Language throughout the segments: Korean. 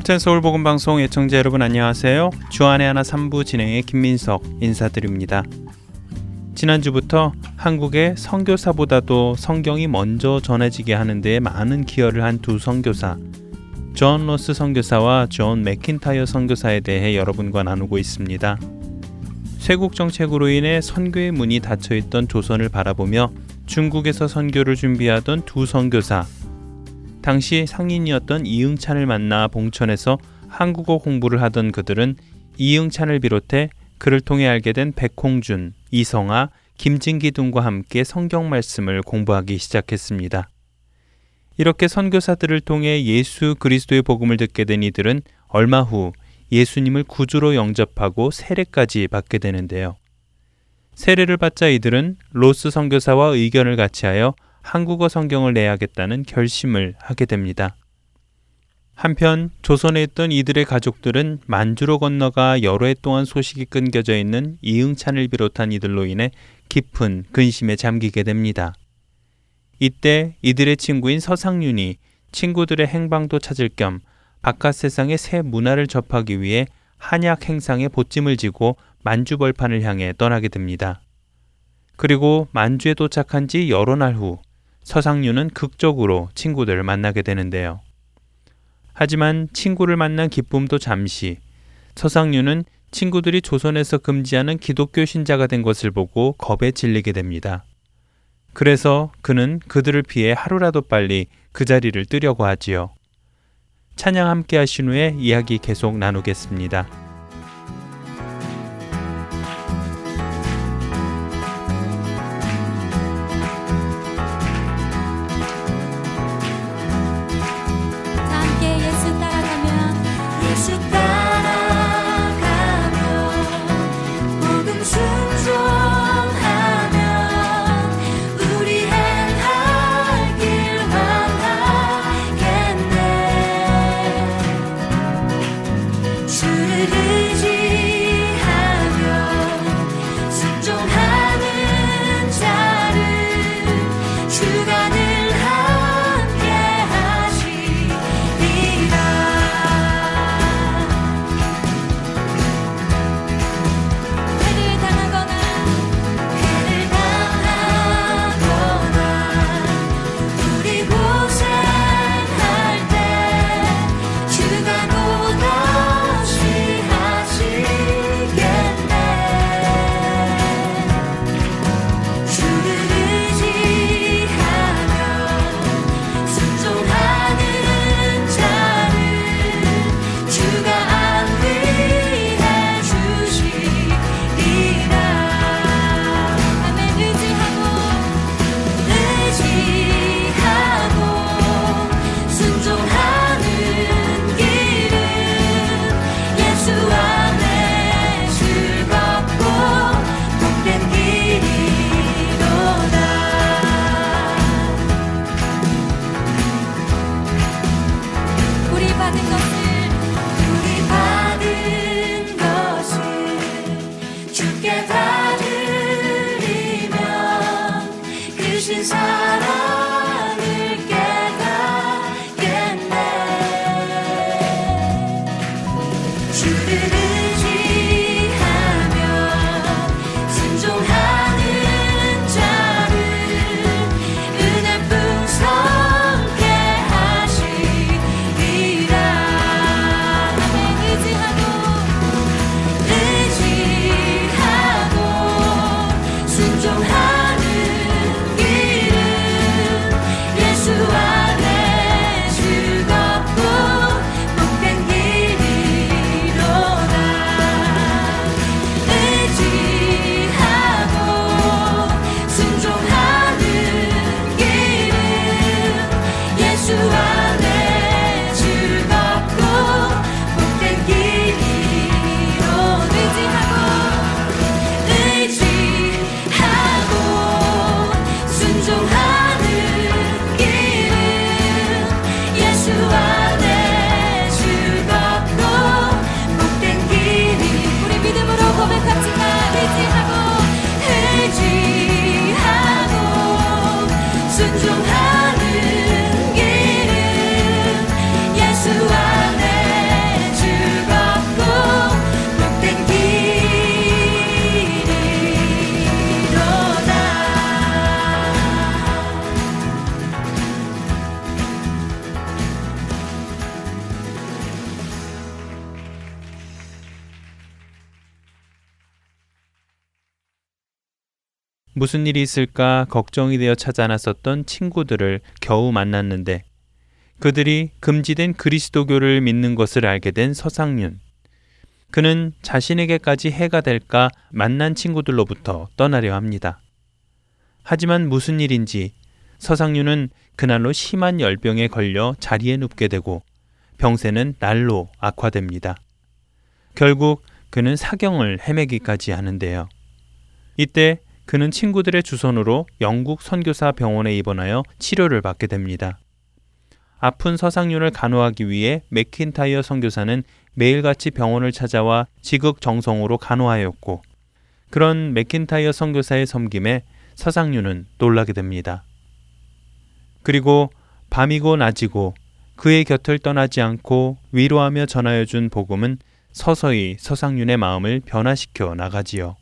Heart and Soul 복음 방송 애청자 여러분 안녕하세요. 주안의 하나 3부 진행의 김민석 인사드립니다. 지난주부터 한국의 선교사보다도 성경이 먼저 전해지게 하는 데 많은 기여를 한 두 선교사 존 로스 선교사와 존 맥킨타이어 선교사에 대해 여러분과 나누고 있습니다. 쇄국 정책으로 인해 선교의 문이 닫혀 있던 조선을 바라보며 중국에서 선교를 준비하던 두 선교사 당시 상인이었던 이응찬을 만나 봉천에서 한국어 공부를 하던 그들은 이응찬을 비롯해 그를 통해 알게 된 백홍준, 이성아, 김진기 등과 함께 성경 말씀을 공부하기 시작했습니다. 이렇게 선교사들을 통해 예수 그리스도의 복음을 듣게 된 이들은 얼마 후 예수님을 구주로 영접하고 세례까지 받게 되는데요. 세례를 받자 이들은 로스 선교사와 의견을 같이하여 한국어 성경을 내야겠다는 결심을 하게 됩니다. 한편 조선에 있던 이들의 가족들은 만주로 건너가 여러 해 동안 소식이 끊겨져 있는 이응찬을 비롯한 이들로 인해 깊은 근심에 잠기게 됩니다. 이때 이들의 친구인 서상윤이 친구들의 행방도 찾을 겸 바깥 세상의 새 문화를 접하기 위해 한약 행상에 보찜을 지고 만주 벌판을 향해 떠나게 됩니다. 그리고 만주에 도착한 지 여러 날 후 서상윤은 극적으로 친구들을 만나게 되는데요. 하지만 친구를 만난 기쁨도 잠시 서상윤은 친구들이 조선에서 금지하는 기독교 신자가 된 것을 보고 겁에 질리게 됩니다. 그래서 그는 그들을 피해 하루라도 빨리 그 자리를 뜨려고 하지요. 찬양 함께 하신 후에 이야기 계속 나누겠습니다. 무슨 일이 있을까 걱정이 되어 찾아 나섰던 친구들을 겨우 만났는데 그들이 금지된 그리스도교를 믿는 것을 알게 된 서상윤. 그는 자신에게까지 해가 될까 만난 친구들로부터 떠나려 합니다. 하지만 무슨 일인지 서상윤은 그날로 심한 열병에 걸려 자리에 눕게 되고 병세는 날로 악화됩니다. 결국 그는 사경을 헤매기까지 하는데요. 이때 그는 친구들의 주선으로 영국 선교사 병원에 입원하여 치료를 받게 됩니다. 아픈 서상윤을 간호하기 위해 맥킨타이어 선교사는 매일같이 병원을 찾아와 지극정성으로 간호하였고 그런 맥킨타이어 선교사의 섬김에 서상윤은 놀라게 됩니다. 그리고 밤이고 낮이고 그의 곁을 떠나지 않고 위로하며 전하여 준 복음은 서서히 서상윤의 마음을 변화시켜 나가지요.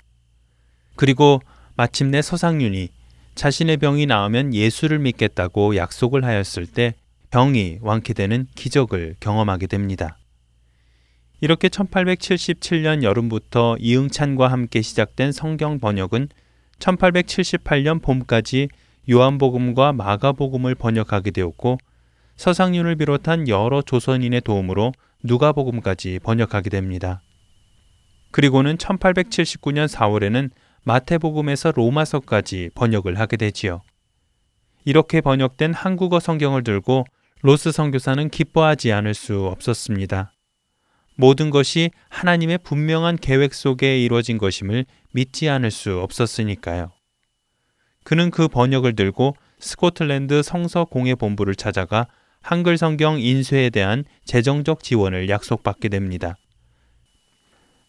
그리고 마침내 서상윤이 자신의 병이 나으면 예수를 믿겠다고 약속을 하였을 때 병이 완쾌되는 기적을 경험하게 됩니다. 이렇게 1877년 여름부터 이응찬과 함께 시작된 성경 번역은 1878년 봄까지 요한복음과 마가복음을 번역하게 되었고 서상윤을 비롯한 여러 조선인의 도움으로 누가복음까지 번역하게 됩니다. 그리고는 1879년 4월에는 마태복음에서 로마서까지 번역을 하게 되지요. 이렇게 번역된 한국어 성경을 들고 로스 선교사는 기뻐하지 않을 수 없었습니다. 모든 것이 하나님의 분명한 계획 속에 이루어진 것임을 믿지 않을 수 없었으니까요. 그는 그 번역을 들고 스코틀랜드 성서 공예 본부를 찾아가 한글 성경 인쇄에 대한 재정적 지원을 약속받게 됩니다.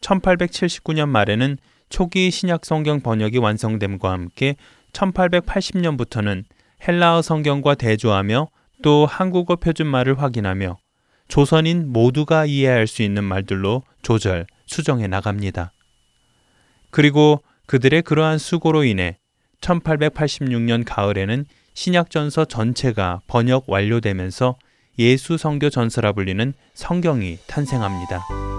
1879년 말에는 초기 신약 성경 번역이 완성됨과 함께 1880년부터는 헬라어 성경과 대조하며 또 한국어 표준말을 확인하며 조선인 모두가 이해할 수 있는 말들로 조절, 수정해 나갑니다. 그리고 그들의 그러한 수고로 인해 1886년 가을에는 신약전서 전체가 번역 완료되면서 예수 성교 전서라 불리는 성경이 탄생합니다.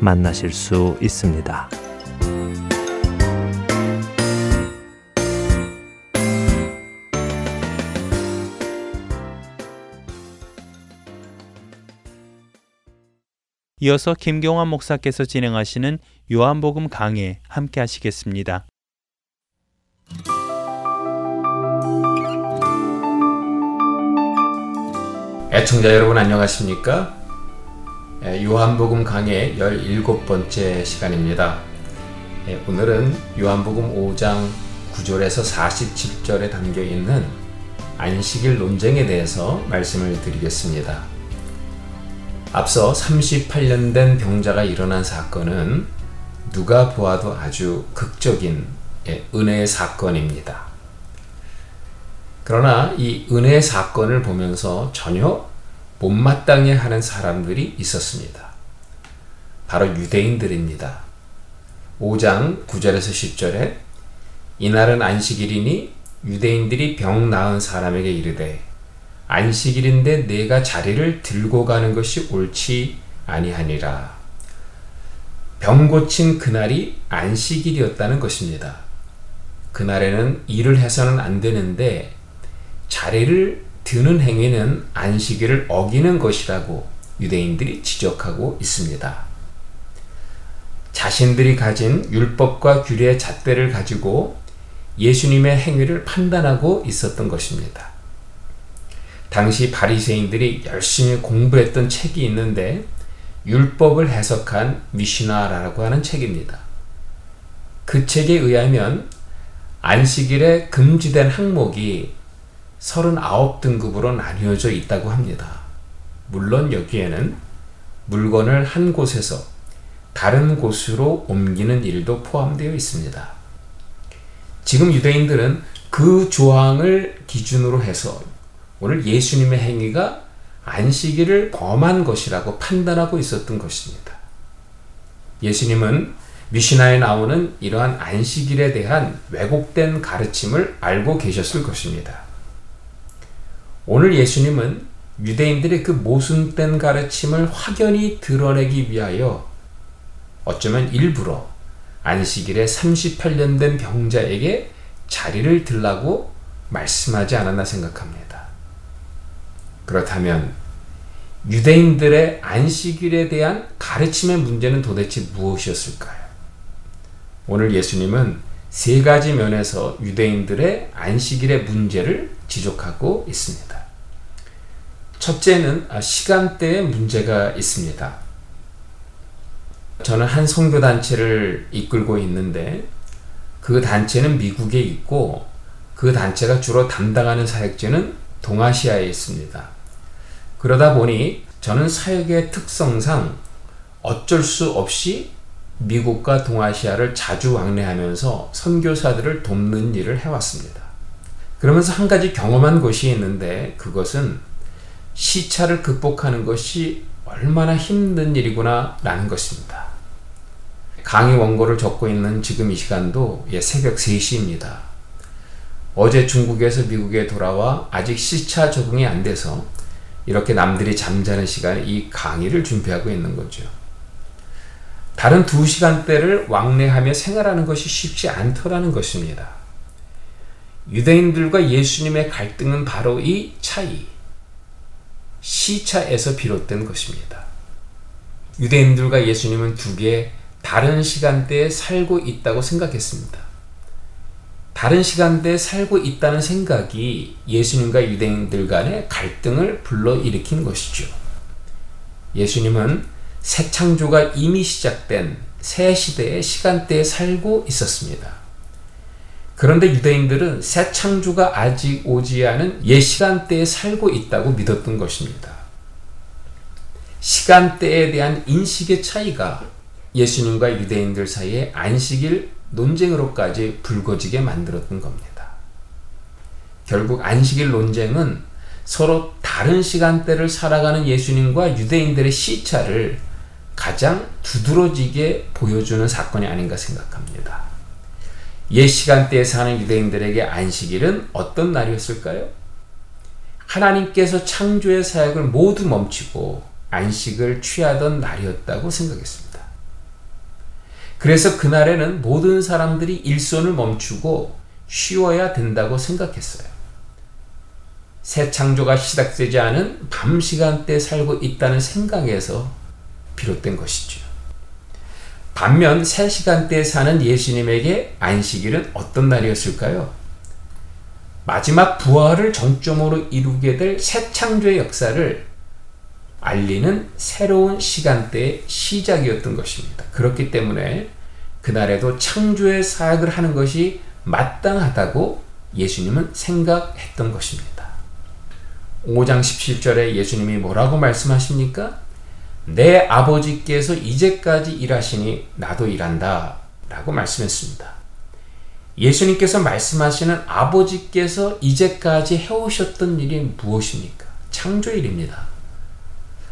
만나실 수 있습니다. 이어서 김경환 목사께서 진행하시는 요한복음 강해 함께 하시겠습니다. 애청자 여러분 안녕하십니까? 예, 요한복음 강의 17번째 시간입니다. 예, 오늘은 요한복음 5장 9절에서 47절에 담겨 있는 안식일 논쟁에 대해서 말씀을 드리겠습니다. 앞서 38년 된 병자가 일어난 사건은 누가 보아도 아주 극적인 예, 은혜의 사건입니다. 그러나 이 은혜의 사건을 보면서 전혀 못마땅해 하는 사람들이 있었습니다. 바로 유대인들입니다. 5장 9절에서 10절에 이날은 안식일이니 유대인들이 병 나은 사람에게 이르되 안식일인데 내가 자리를 들고 가는 것이 옳지 아니하니라. 병 고친 그날이 안식일이었다는 것입니다. 그날에는 일을 해서는 안 되는데 자리를 드는 행위는 안식일을 어기는 것이라고 유대인들이 지적하고 있습니다. 자신들이 가진 율법과 규례의 잣대를 가지고 예수님의 행위를 판단하고 있었던 것입니다. 당시 바리새인들이 열심히 공부했던 책이 있는데 율법을 해석한 미시나라고 하는 책입니다. 그 책에 의하면 안식일에 금지된 항목이 39등급으로 나뉘어져 있다고 합니다. 물론 여기에는 물건을 한 곳에서 다른 곳으로 옮기는 일도 포함되어 있습니다. 지금 유대인들은 그 조항을 기준으로 해서 오늘 예수님의 행위가 안식일을 범한 것이라고 판단하고 있었던 것입니다. 예수님은 미시나에 나오는 이러한 안식일에 대한 왜곡된 가르침을 알고 계셨을 것입니다. 오늘 예수님은 유대인들의 그 모순된 가르침을 확연히 드러내기 위하여 어쩌면 일부러 안식일에 38년 된 병자에게 자리를 들라고 말씀하지 않았나 생각합니다. 그렇다면 유대인들의 안식일에 대한 가르침의 문제는 도대체 무엇이었을까요? 오늘 예수님은 세 가지 면에서 유대인들의 안식일의 문제를 지적하고 있습니다. 첫째는 아, 시간대에 문제가 있습니다. 저는 한 선교 단체를 이끌고 있는데 그 단체는 미국에 있고 그 단체가 주로 담당하는 사역지는 동아시아에 있습니다. 그러다 보니 저는 사역의 특성상 어쩔 수 없이 미국과 동아시아를 자주 왕래하면서 선교사들을 돕는 일을 해왔습니다. 그러면서 한 가지 경험한 것이 있는데 그것은 시차를 극복하는 것이 얼마나 힘든 일이구나 라는 것입니다. 강의 원고를 적고 있는 지금 이 시간도 예, 새벽 3시입니다. 어제 중국에서 미국에 돌아와 아직 시차 적응이 안 돼서 이렇게 남들이 잠자는 시간에 이 강의를 준비하고 있는 거죠. 다른 두 시간대를 왕래하며 생활하는 것이 쉽지 않더라는 것입니다. 유대인들과 예수님의 갈등은 바로 이 차이, 시차에서 비롯된 것입니다. 유대인들과 예수님은 두 개의 다른 시간대에 살고 있다고 생각했습니다. 다른 시간대에 살고 있다는 생각이 예수님과 유대인들 간의 갈등을 불러일으킨 것이죠. 예수님은 새 창조가 이미 시작된 새 시대의 시간대에 살고 있었습니다. 그런데 유대인들은 새 창조가 아직 오지 않은 옛 시간대에 살고 있다고 믿었던 것입니다. 시간대에 대한 인식의 차이가 예수님과 유대인들 사이에 안식일 논쟁으로까지 불거지게 만들었던 겁니다. 결국 안식일 논쟁은 서로 다른 시간대를 살아가는 예수님과 유대인들의 시차를 가장 두드러지게 보여주는 사건이 아닌가 생각합니다. 옛 시간대에 사는 유대인들에게 안식일은 어떤 날이었을까요? 하나님께서 창조의 사역을 모두 멈추고 안식을 취하던 날이었다고 생각했습니다. 그래서 그날에는 모든 사람들이 일손을 멈추고 쉬어야 된다고 생각했어요. 새 창조가 시작되지 않은 밤 시간대 살고 있다는 생각에서 비롯된 것이죠. 반면 새 시간대에 사는 예수님에게 안식일은 어떤 날이었을까요? 마지막 부활을 정점으로 이루게 될 새 창조의 역사를 알리는 새로운 시간대의 시작이었던 것입니다. 그렇기 때문에 그날에도 창조의 사역을 하는 것이 마땅하다고 예수님은 생각했던 것입니다. 5장 17절에 예수님이 뭐라고 말씀하십니까? 내 아버지께서 이제까지 일하시니 나도 일한다. 라고 말씀했습니다. 예수님께서 말씀하시는 아버지께서 이제까지 해오셨던 일이 무엇입니까? 창조일입니다.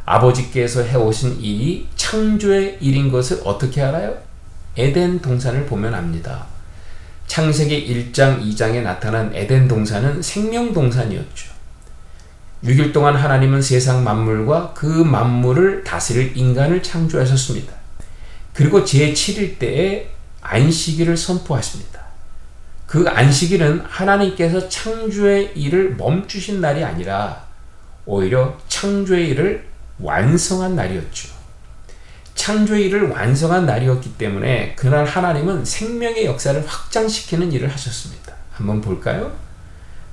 아버지께서 해오신 일이 창조의 일인 것을 어떻게 알아요? 에덴 동산을 보면 압니다. 창세기 1장, 2장에 나타난 에덴 동산은 생명 동산이었죠. 6일 동안 하나님은 세상 만물과 그 만물을 다스릴 인간을 창조하셨습니다. 그리고 제7일 때에 안식일을 선포하십니다. 그 안식일은 하나님께서 창조의 일을 멈추신 날이 아니라 오히려 창조의 일을 완성한 날이었죠. 창조의 일을 완성한 날이었기 때문에 그날 하나님은 생명의 역사를 확장시키는 일을 하셨습니다. 한번 볼까요?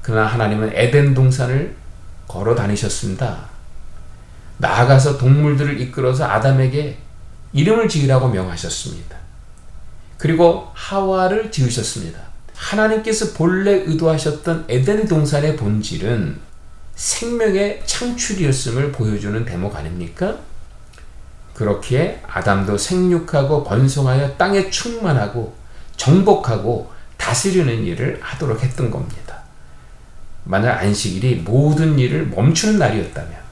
그날 하나님은 에덴 동산을 걸어 다니셨습니다. 나아가서 동물들을 이끌어서 아담에게 이름을 지으라고 명하셨습니다. 그리고 하와를 지으셨습니다. 하나님께서 본래 의도하셨던 에덴 동산의 본질은 생명의 창출이었음을 보여주는 대목 아닙니까? 그렇게 아담도 생육하고 번성하여 땅에 충만하고 정복하고 다스리는 일을 하도록 했던 겁니다. 만약 안식일이 모든 일을 멈추는 날이었다면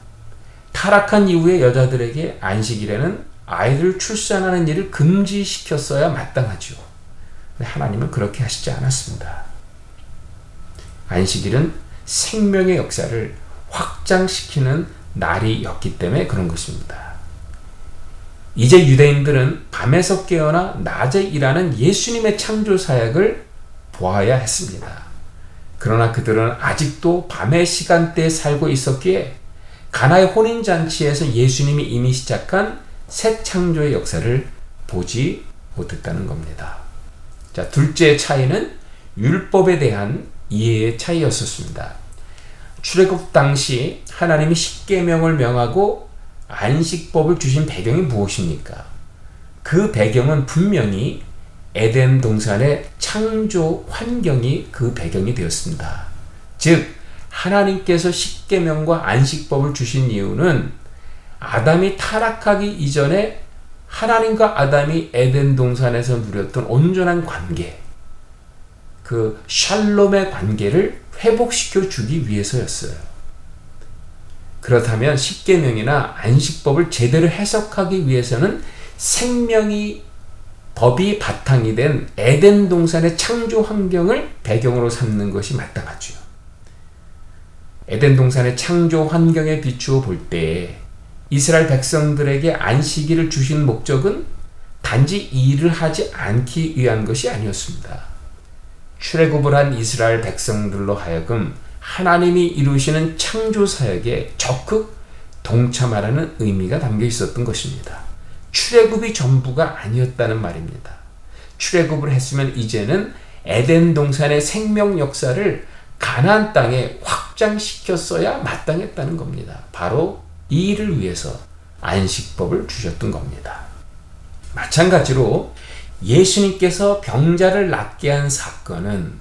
타락한 이후의 여자들에게 안식일에는 아이를 출산하는 일을 금지시켰어야 마땅하죠. 하나님은 그렇게 하시지 않았습니다. 안식일은 생명의 역사를 확장시키는 날이었기 때문에 그런 것입니다. 이제 유대인들은 밤에서 깨어나 낮에 일하는 예수님의 창조 사역을 보아야 했습니다. 그러나 그들은 아직도 밤의 시간대에 살고 있었기에 가나의 혼인잔치에서 예수님이 이미 시작한 새 창조의 역사를 보지 못했다는 겁니다. 자, 둘째 차이는 율법에 대한 이해의 차이였었습니다. 출애굽 당시 하나님이 십계명을 명하고 안식법을 주신 배경이 무엇입니까? 그 배경은 분명히 에덴 동산의 창조 환경이 그 배경이 되었습니다. 즉 하나님께서 십계명과 안식법을 주신 이유는 아담이 타락하기 이전에 하나님과 아담이 에덴 동산에서 누렸던 온전한 관계, 그 샬롬의 관계를 회복시켜 주기 위해서였어요. 그렇다면 십계명이나 안식법을 제대로 해석하기 위해서는 생명이 법이 바탕이 된 에덴 동산의 창조 환경을 배경으로 삼는 것이 마땅하죠. 에덴 동산의 창조 환경에 비추어 볼 때 이스라엘 백성들에게 안식일을 주신 목적은 단지 일을 하지 않기 위한 것이 아니었습니다. 출애굽을 한 이스라엘 백성들로 하여금 하나님이 이루시는 창조 사역에 적극 동참하라는 의미가 담겨 있었던 것입니다. 출애굽이 전부가 아니었다는 말입니다. 출애굽을 했으면 이제는 에덴 동산의 생명 역사를 가나안 땅에 확장시켰어야 마땅했다는 겁니다. 바로 이 일을 위해서 안식법을 주셨던 겁니다. 마찬가지로 예수님께서 병자를 낫게 한 사건은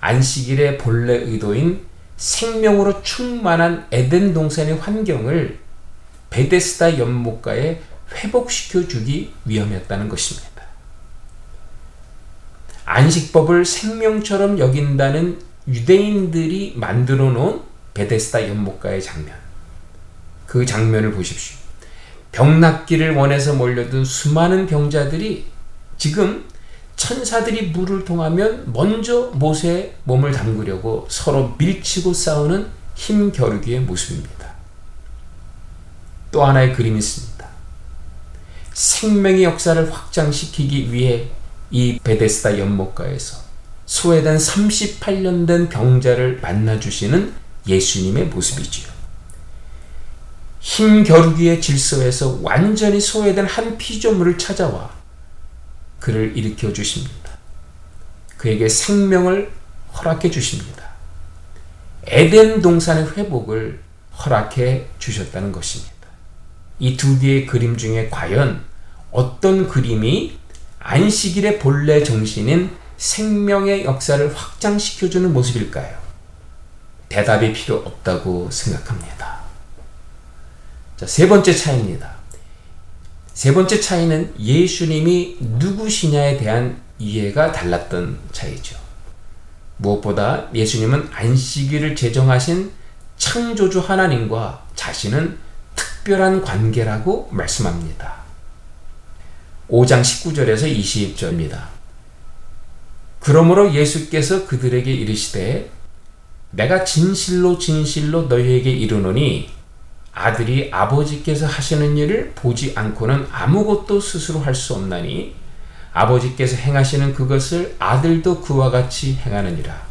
안식일의 본래 의도인 생명으로 충만한 에덴 동산의 환경을 베데스다 연못가에 회복시켜 주기 위함이었다는 것입니다. 안식법을 생명처럼 여긴다는 유대인들이 만들어 놓은 베데스다 연못가의 장면. 그 장면을 보십시오. 병낫기를 원해서 몰려든 수많은 병자들이 지금 천사들이 물을 통하면 먼저 모세의 몸을 담그려고 서로 밀치고 싸우는 힘겨루기의 모습입니다. 또 하나의 그림이 있습니다. 생명의 역사를 확장시키기 위해 이 베데스다 연못가에서 소외된 38년 된 병자를 만나주시는 예수님의 모습이지요. 힘겨루기의 질서에서 완전히 소외된 한 피조물을 찾아와 그를 일으켜 주십니다. 그에게 생명을 허락해 주십니다. 에덴 동산의 회복을 허락해 주셨다는 것입니다. 이 두 개의 그림 중에 과연 어떤 그림이 안식일의 본래 정신인 생명의 역사를 확장시켜주는 모습일까요? 대답이 필요 없다고 생각합니다. 자, 세 번째 차이입니다. 세 번째 차이는 예수님이 누구시냐에 대한 이해가 달랐던 차이죠. 무엇보다 예수님은 안식일을 제정하신 창조주 하나님과 자신은 특별한 관계라고 말씀합니다. 5장 19절에서 20절입니다. 그러므로 예수께서 그들에게 이르시되 내가 진실로 진실로 너희에게 이르노니 아들이 아버지께서 하시는 일을 보지 않고는 아무것도 스스로 할 수 없나니 아버지께서 행하시는 그것을 아들도 그와 같이 행하느니라.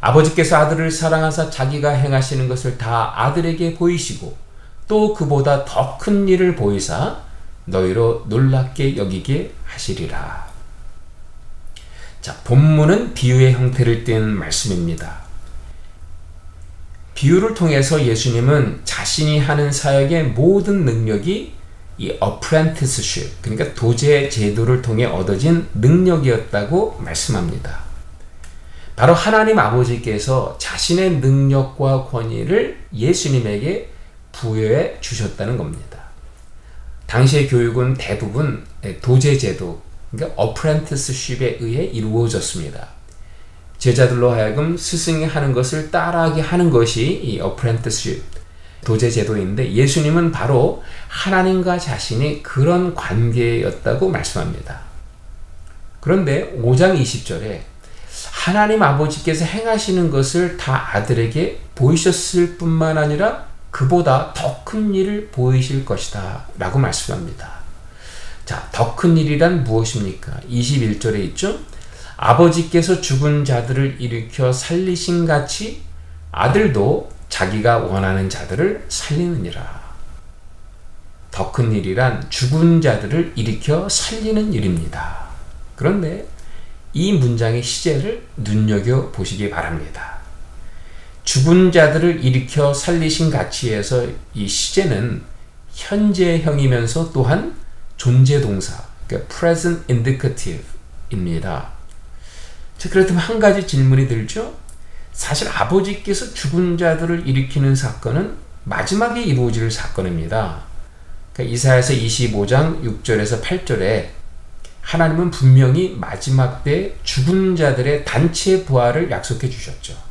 아버지께서 아들을 사랑하사 자기가 행하시는 것을 다 아들에게 보이시고 또 그보다 더 큰 일을 보이사 너희로 놀랍게 여기게 하시리라. 자, 본문은 비유의 형태를 띈 말씀입니다. 비유를 통해서 예수님은 자신이 하는 사역의 모든 능력이 이 apprenticeship, 그러니까 도제 제도를 통해 얻어진 능력이었다고 말씀합니다. 바로 하나님 아버지께서 자신의 능력과 권위를 예수님에게 부여해 주셨다는 겁니다. 당시의 교육은 대부분 도제 제도, 그러니까 apprenticeship에 의해 이루어졌습니다. 제자들로 하여금 스승이 하는 것을 따라하게 하는 것이 이 apprenticeship 도제 제도인데 예수님은 바로 하나님과 자신이 그런 관계였다고 말씀합니다. 그런데 5장 20절에 하나님 아버지께서 행하시는 것을 다 아들에게 보이셨을 뿐만 아니라 그보다 더 큰 일을 보이실 것이다 라고 말씀합니다. 자, 더 큰 일이란 무엇입니까? 21절에 있죠? 아버지께서 죽은 자들을 일으켜 살리신 같이 아들도 자기가 원하는 자들을 살리느니라. 더 큰 일이란 죽은 자들을 일으켜 살리는 일입니다. 그런데 이 문장의 시제를 눈여겨 보시기 바랍니다. 죽은 자들을 일으켜 살리신 가치에서 이 시제는 현재형이면서 또한 존재 동사, 그러니까 present indicative입니다. 자, 그렇다면 한 가지 질문이 들죠? 사실 아버지께서 죽은 자들을 일으키는 사건은 마지막에 이루어질 사건입니다. 그러니까 이사야서 25장 6절에서 8절에 하나님은 분명히 마지막 때 죽은 자들의 단체 부활을 약속해 주셨죠.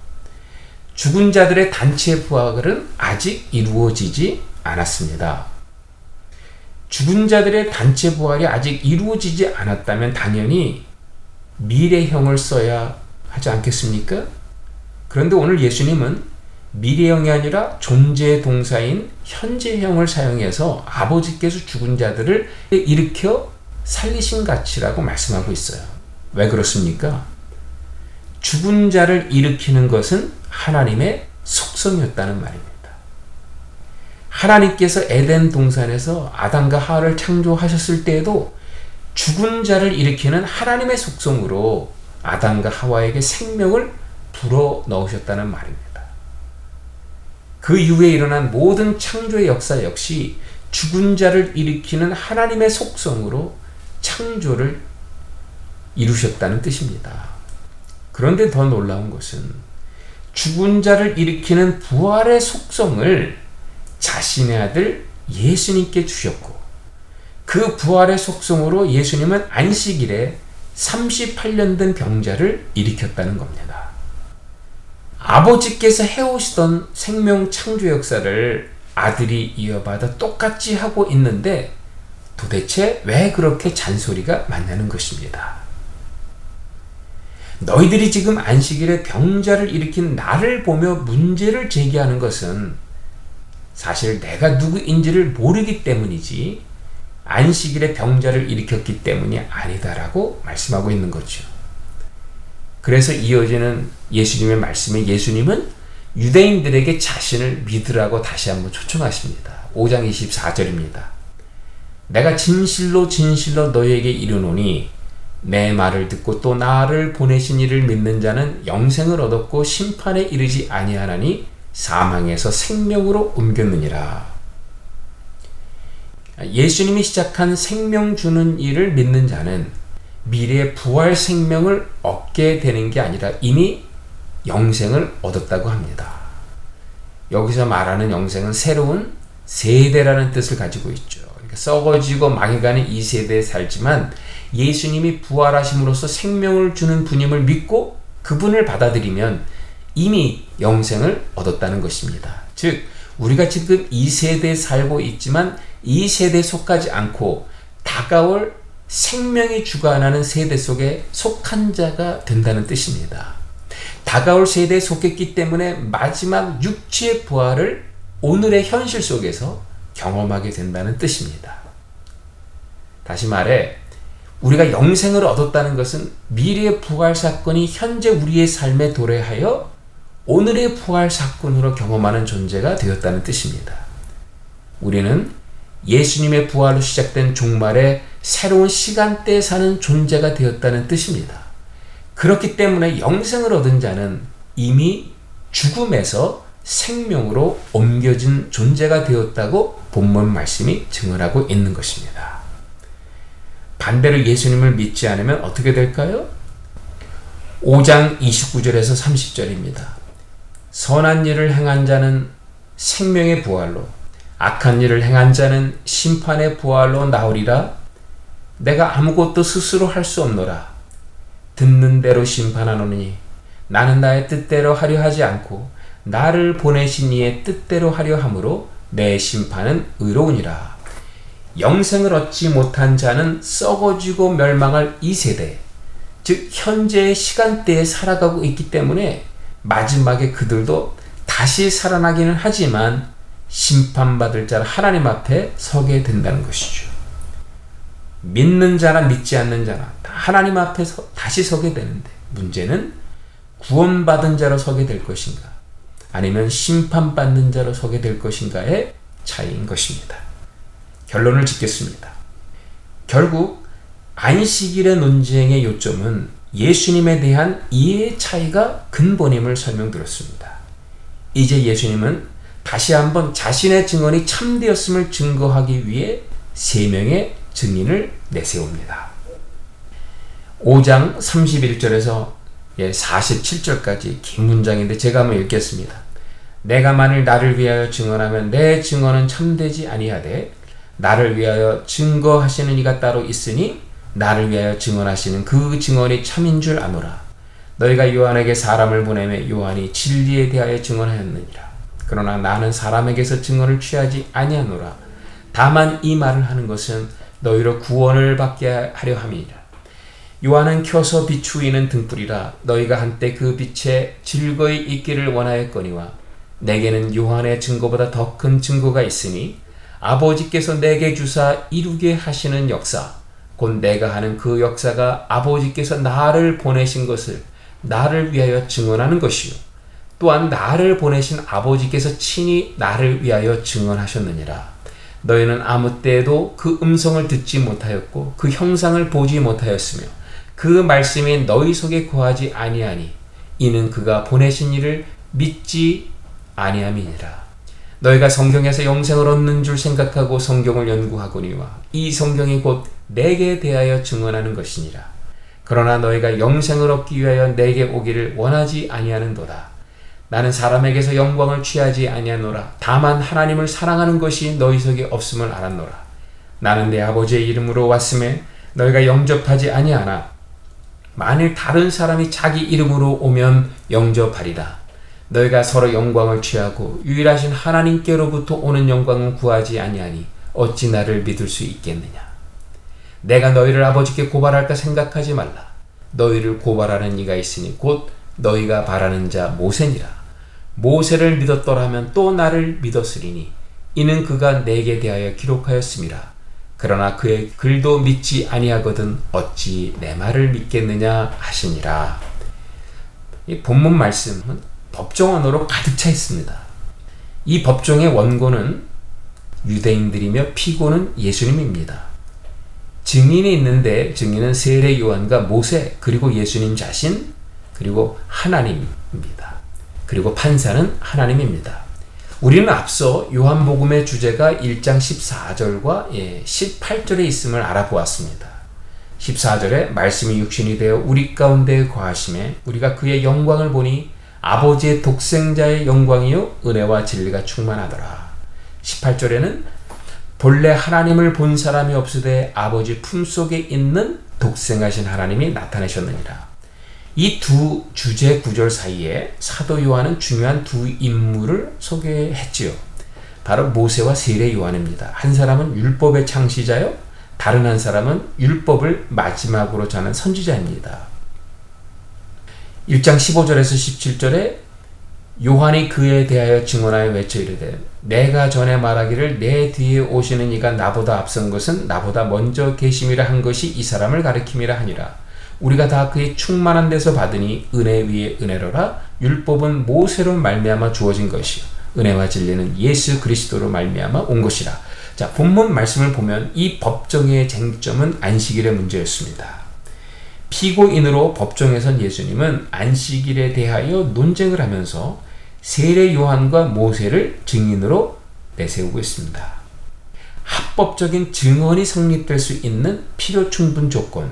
죽은 자들의 단체 부활은 아직 이루어지지 않았습니다. 죽은 자들의 단체 부활이 아직 이루어지지 않았다면 당연히 미래형을 써야 하지 않겠습니까? 그런데 오늘 예수님은 미래형이 아니라 존재 동사인 현재형을 사용해서 아버지께서 죽은 자들을 일으켜 살리신 가치라고 말씀하고 있어요. 왜 그렇습니까? 죽은 자를 일으키는 것은 하나님의 속성이었다는 말입니다. 하나님께서 에덴 동산에서 아담과 하와를 창조하셨을 때에도 죽은 자를 일으키는 하나님의 속성으로 아담과 하와에게 생명을 불어 넣으셨다는 말입니다. 그 이후에 일어난 모든 창조의 역사 역시 죽은 자를 일으키는 하나님의 속성으로 창조를 이루셨다는 뜻입니다. 그런데 더 놀라운 것은 죽은 자를 일으키는 부활의 속성을 자신의 아들 예수님께 주셨고 그 부활의 속성으로 예수님은 안식일에 38년 된 병자를 일으켰다는 겁니다. 아버지께서 해오시던 생명 창조 역사를 아들이 이어받아 똑같이 하고 있는데 도대체 왜 그렇게 잔소리가 많냐는 것입니다. 너희들이 지금 안식일에 병자를 일으킨 나를 보며 문제를 제기하는 것은 사실 내가 누구인지를 모르기 때문이지 안식일에 병자를 일으켰기 때문이 아니다라고 말씀하고 있는 거죠. 그래서 이어지는 예수님의 말씀에 예수님은 유대인들에게 자신을 믿으라고 다시 한번 초청하십니다. 5장 24절입니다. 내가 진실로 진실로 너희에게 이르노니 내 말을 듣고 또 나를 보내신 이를 믿는 자는 영생을 얻었고 심판에 이르지 아니하나니 사망에서 생명으로 옮겼느니라. 예수님이 시작한 생명 주는 일을 믿는 자는 미래의 부활 생명을 얻게 되는 게 아니라 이미 영생을 얻었다고 합니다. 여기서 말하는 영생은 새로운 세대라는 뜻을 가지고 있죠. 그러니까 썩어지고 망해가는 이 세대에 살지만 예수님이 부활하심으로써 생명을 주는 분임을 믿고 그분을 받아들이면 이미 영생을 얻었다는 것입니다. 즉, 우리가 지금 이 세대에 살고 있지만 이 세대에 속하지 않고 다가올 생명이 주관하는 세대 속에 속한 자가 된다는 뜻입니다. 다가올 세대에 속했기 때문에 마지막 육체의 부활을 오늘의 현실 속에서 경험하게 된다는 뜻입니다. 다시 말해, 우리가 영생을 얻었다는 것은 미래의 부활 사건이 현재 우리의 삶에 도래하여 오늘의 부활 사건으로 경험하는 존재가 되었다는 뜻입니다. 우리는 예수님의 부활로 시작된 종말의 새로운 시간대에 사는 존재가 되었다는 뜻입니다. 그렇기 때문에 영생을 얻은 자는 이미 죽음에서 생명으로 옮겨진 존재가 되었다고 본문 말씀이 증언하고 있는 것입니다. 반대로 예수님을 믿지 않으면 어떻게 될까요? 5장 29절에서 30절입니다. 선한 일을 행한 자는 생명의 부활로 악한 일을 행한 자는 심판의 부활로 나오리라 내가 아무것도 스스로 할 수 없노라 듣는 대로 심판하노니 나는 나의 뜻대로 하려 하지 않고 나를 보내신 이의 뜻대로 하려 함으로 내 심판은 의로우니라 영생을 얻지 못한 자는 썩어지고 멸망할 이 세대 즉 현재의 시간대에 살아가고 있기 때문에 마지막에 그들도 다시 살아나기는 하지만 심판받을 자를 하나님 앞에 서게 된다는 것이죠. 믿는 자나 믿지 않는 자나 하나님 앞에 서, 다시 서게 되는데 문제는 구원받은 자로 서게 될 것인가 아니면 심판받는 자로 서게 될 것인가의 차이인 것입니다. 결론을 짓겠습니다. 결국 안식일의 논쟁의 요점은 예수님에 대한 이해의 차이가 근본임을 설명드렸습니다. 이제 예수님은 다시 한번 자신의 증언이 참되었음을 증거하기 위해 세 명의 증인을 내세웁니다. 5장 31절에서 47절까지 긴 문장인데 제가 한번 읽겠습니다. 내가 만일 나를 위하여 증언하면 내 증언은 참되지 아니하되 나를 위하여 증거하시는 이가 따로 있으니 나를 위하여 증언하시는 그 증언이 참인 줄 아노라. 너희가 요한에게 사람을 보내매 요한이 진리에 대하여 증언하였느니라. 그러나 나는 사람에게서 증언을 취하지 아니하노라. 다만 이 말을 하는 것은 너희로 구원을 받게 하려 함이니라. 요한은 켜서 비추이는 등불이라 너희가 한때 그 빛에 즐거이 있기를 원하였거니와 내게는 요한의 증거보다 더 큰 증거가 있으니 아버지께서 내게 주사 이루게 하시는 역사 곧 내가 하는 그 역사가 아버지께서 나를 보내신 것을 나를 위하여 증언하는 것이요 또한 나를 보내신 아버지께서 친히 나를 위하여 증언하셨느니라 너희는 아무 때에도 그 음성을 듣지 못하였고 그 형상을 보지 못하였으며 그 말씀이 너희 속에 거하지 아니하니 이는 그가 보내신 이를 믿지 아니함이니라. 너희가 성경에서 영생을 얻는 줄 생각하고 성경을 연구하거니와 이 성경이 곧 내게 대하여 증언하는 것이니라. 그러나 너희가 영생을 얻기 위하여 내게 오기를 원하지 아니하는도다. 나는 사람에게서 영광을 취하지 아니하노라. 다만 하나님을 사랑하는 것이 너희 속에 없음을 알았노라. 나는 내 아버지의 이름으로 왔음에 너희가 영접하지 아니하나 만일 다른 사람이 자기 이름으로 오면 영접하리라. 너희가 서로 영광을 취하고 유일하신 하나님께로부터 오는 영광은 구하지 아니하니 어찌 나를 믿을 수 있겠느냐. 내가 너희를 아버지께 고발할까 생각하지 말라. 너희를 고발하는 이가 있으니 곧 너희가 바라는 자 모세니라. 모세를 믿었더라면 또 나를 믿었으리니 이는 그가 내게 대하여 기록하였음이라. 그러나 그의 글도 믿지 아니하거든 어찌 내 말을 믿겠느냐 하시니라. 이 본문 말씀은 법정 언어로 가득 차 있습니다. 이 법정의 원고는 유대인들이며 피고는 예수님입니다. 증인이 있는데 증인은 세례 요한과 모세 그리고 예수님 자신 그리고 하나님입니다. 그리고 판사는 하나님입니다. 우리는 앞서 요한복음의 주제가 1장 14절과 18절에 있음을 알아보았습니다. 14절에 말씀이 육신이 되어 우리 가운데 거하심에 우리가 그의 영광을 보니 아버지의 독생자의 영광이요 은혜와 진리가 충만하더라. 18절에는 본래 하나님을 본 사람이 없으되 아버지 품속에 있는 독생하신 하나님이 나타내셨느니라. 이 두 주제 구절 사이에 사도 요한은 중요한 두 인물을 소개했지요. 바로 모세와 세례 요한입니다. 한 사람은 율법의 창시자요. 다른 한 사람은 율법을 마지막으로 전한 선지자입니다. 1장 15절에서 17절에 요한이 그에 대하여 증언하여 외쳐 이르되 내가 전에 말하기를 내 뒤에 오시는 이가 나보다 앞선 것은 나보다 먼저 계심이라 한 것이 이 사람을 가리킴이라 하니라. 우리가 다 그의 충만한 데서 받으니 은혜 위에 은혜로라 율법은 모세로 말미암아 주어진 것이요 은혜와 진리는 예수 그리스도로 말미암아 온 것이라. 자, 본문 말씀을 보면 이 법정의 쟁점은 안식일의 문제였습니다. 피고인으로 법정에선 예수님은 안식일에 대하여 논쟁을 하면서 세례 요한과 모세를 증인으로 내세우고 있습니다. 합법적인 증언이 성립될 수 있는 필요 충분 조건,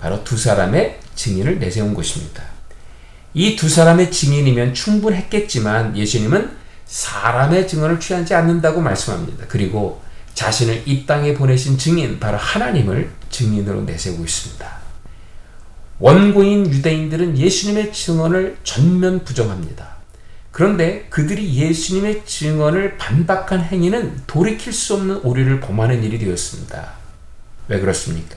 바로 두 사람의 증인을 내세운 것입니다. 이 두 사람의 증인이면 충분했겠지만 예수님은 사람의 증언을 취하지 않는다고 말씀합니다. 그리고 자신을 이 땅에 보내신 증인, 바로 하나님을 증인으로 내세우고 있습니다. 원고인 유대인들은 예수님의 증언을 전면 부정합니다. 그런데 그들이 예수님의 증언을 반박한 행위는 돌이킬 수 없는 오류를 범하는 일이 되었습니다. 왜 그렇습니까?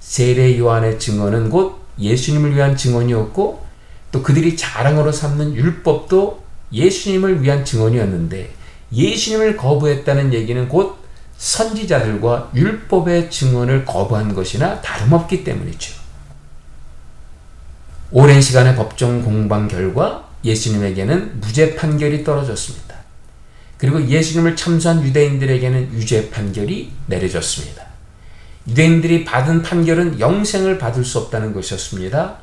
세례 요한의 증언은 곧 예수님을 위한 증언이었고 또 그들이 자랑으로 삼는 율법도 예수님을 위한 증언이었는데 예수님을 거부했다는 얘기는 곧 선지자들과 율법의 증언을 거부한 것이나 다름없기 때문이죠. 오랜 시간의 법정 공방 결과 예수님에게는 무죄 판결이 떨어졌습니다. 그리고 예수님을 참수한 유대인들에게는 유죄 판결이 내려졌습니다. 유대인들이 받은 판결은 영생을 받을 수 없다는 것이었습니다.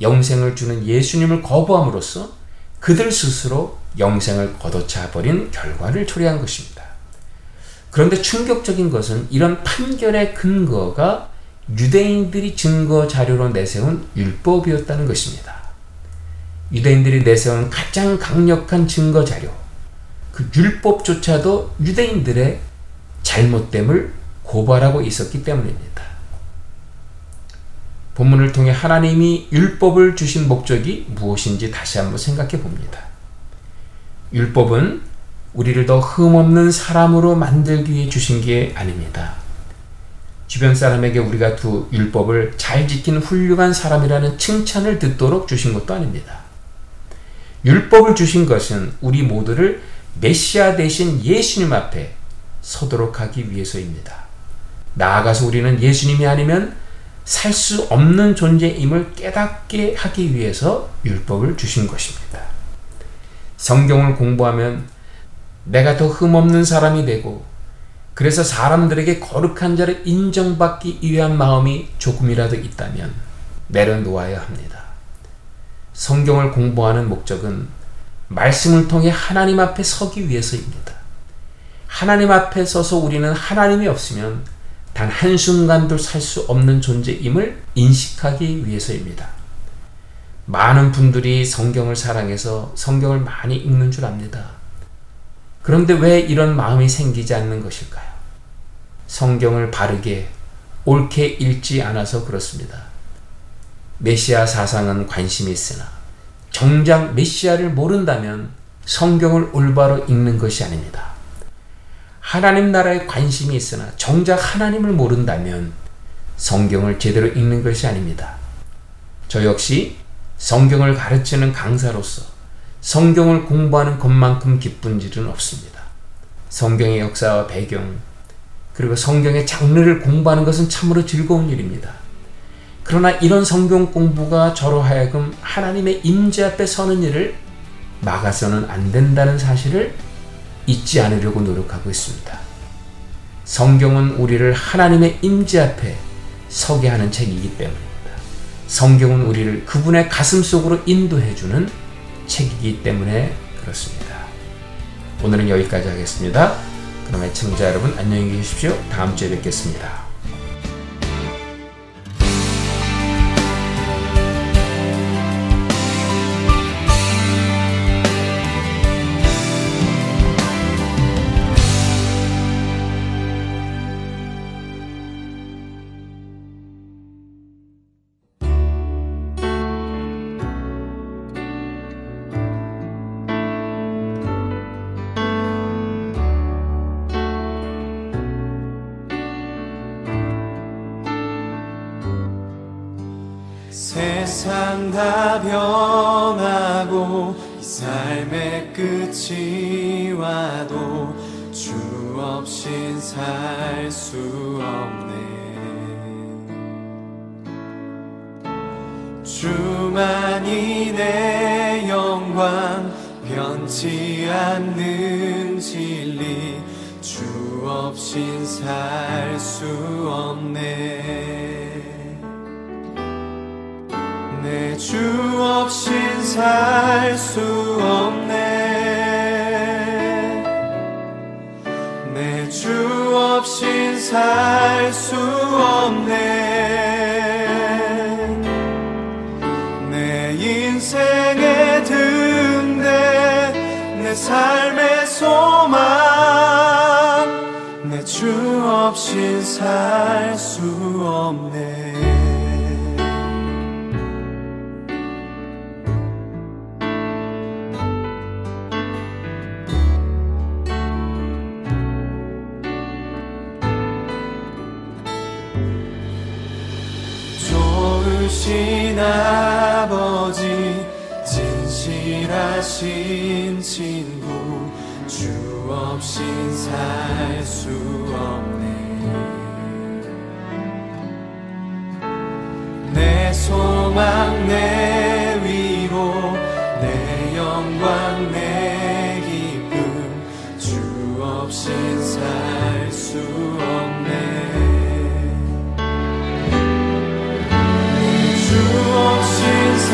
영생을 주는 예수님을 거부함으로써 그들 스스로 영생을 걷어차 버린 결과를 초래한 것입니다. 그런데 충격적인 것은 이런 판결의 근거가 유대인들이 증거 자료로 내세운 율법이었다는 것입니다. 유대인들이 내세운 가장 강력한 증거 자료, 그 율법조차도 유대인들의 잘못됨을 고발하고 있었기 때문입니다. 본문을 통해 하나님이 율법을 주신 목적이 무엇인지 다시 한번 생각해 봅니다. 율법은 우리를 더 흠없는 사람으로 만들기 위해 주신 게 아닙니다. 주변 사람에게 우리가 두 율법을 잘 지킨 훌륭한 사람이라는 칭찬을 듣도록 주신 것도 아닙니다. 율법을 주신 것은 우리 모두를 메시아 대신 예수님 앞에 서도록 하기 위해서입니다. 나아가서 우리는 예수님이 아니면 살 수 없는 존재임을 깨닫게 하기 위해서 율법을 주신 것입니다. 성경을 공부하면 내가 더 흠없는 사람이 되고 그래서 사람들에게 거룩한 자를 인정받기 위한 마음이 조금이라도 있다면 내려놓아야 합니다. 성경을 공부하는 목적은 말씀을 통해 하나님 앞에 서기 위해서입니다. 하나님 앞에 서서 우리는 하나님이 없으면 단 한순간도 살 수 없는 존재임을 인식하기 위해서입니다. 많은 분들이 성경을 사랑해서 성경을 많이 읽는 줄 압니다. 그런데 왜 이런 마음이 생기지 않는 것일까요? 성경을 바르게 옳게 읽지 않아서 그렇습니다. 메시아 사상은 관심이 있으나 정작 메시아를 모른다면 성경을 올바로 읽는 것이 아닙니다. 하나님 나라에 관심이 있으나 정작 하나님을 모른다면 성경을 제대로 읽는 것이 아닙니다. 저 역시 성경을 가르치는 강사로서 성경을 공부하는 것만큼 기쁜 일은 없습니다. 성경의 역사와 배경, 그리고 성경의 장르를 공부하는 것은 참으로 즐거운 일입니다. 그러나 이런 성경 공부가 저로 하여금 하나님의 임재 앞에 서는 일을 막아서는 안 된다는 사실을 잊지 않으려고 노력하고 있습니다. 성경은 우리를 하나님의 임재 앞에 서게 하는 책이기 때문입니다. 성경은 우리를 그분의 가슴 속으로 인도해 주는 책이기 때문에 그렇습니다. 오늘은 여기까지 하겠습니다. 그럼 애청자 여러분 안녕히 계십시오. 다음 주에 뵙겠습니다. 세상 다 변하고 이 삶의 끝이 와도 주 없인 살 수 없네. 주만이 내 영광 변치 않는 진리 주 없인 살 수 없네. 주 없인 살 수 없네. 내 주 없인 살 수 없네. 내 인생의 등대 내 삶의 소망 내 주 없인 살 수 없네. 아버지 진실하신 친구 주 없인 살 수 없네. 내 소망 내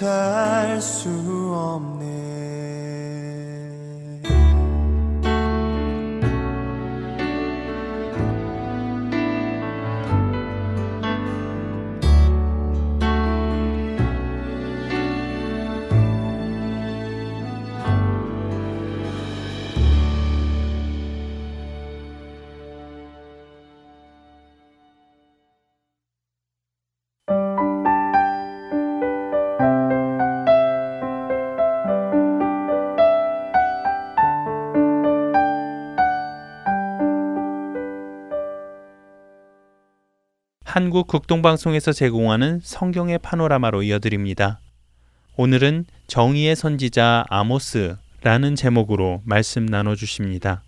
살 수 한국 국동방송에서 제공하는 성경의 파노라마로 이어드립니다. 오늘은 정의의 선지자 아모스라는 제목으로 말씀 나눠 주십니다.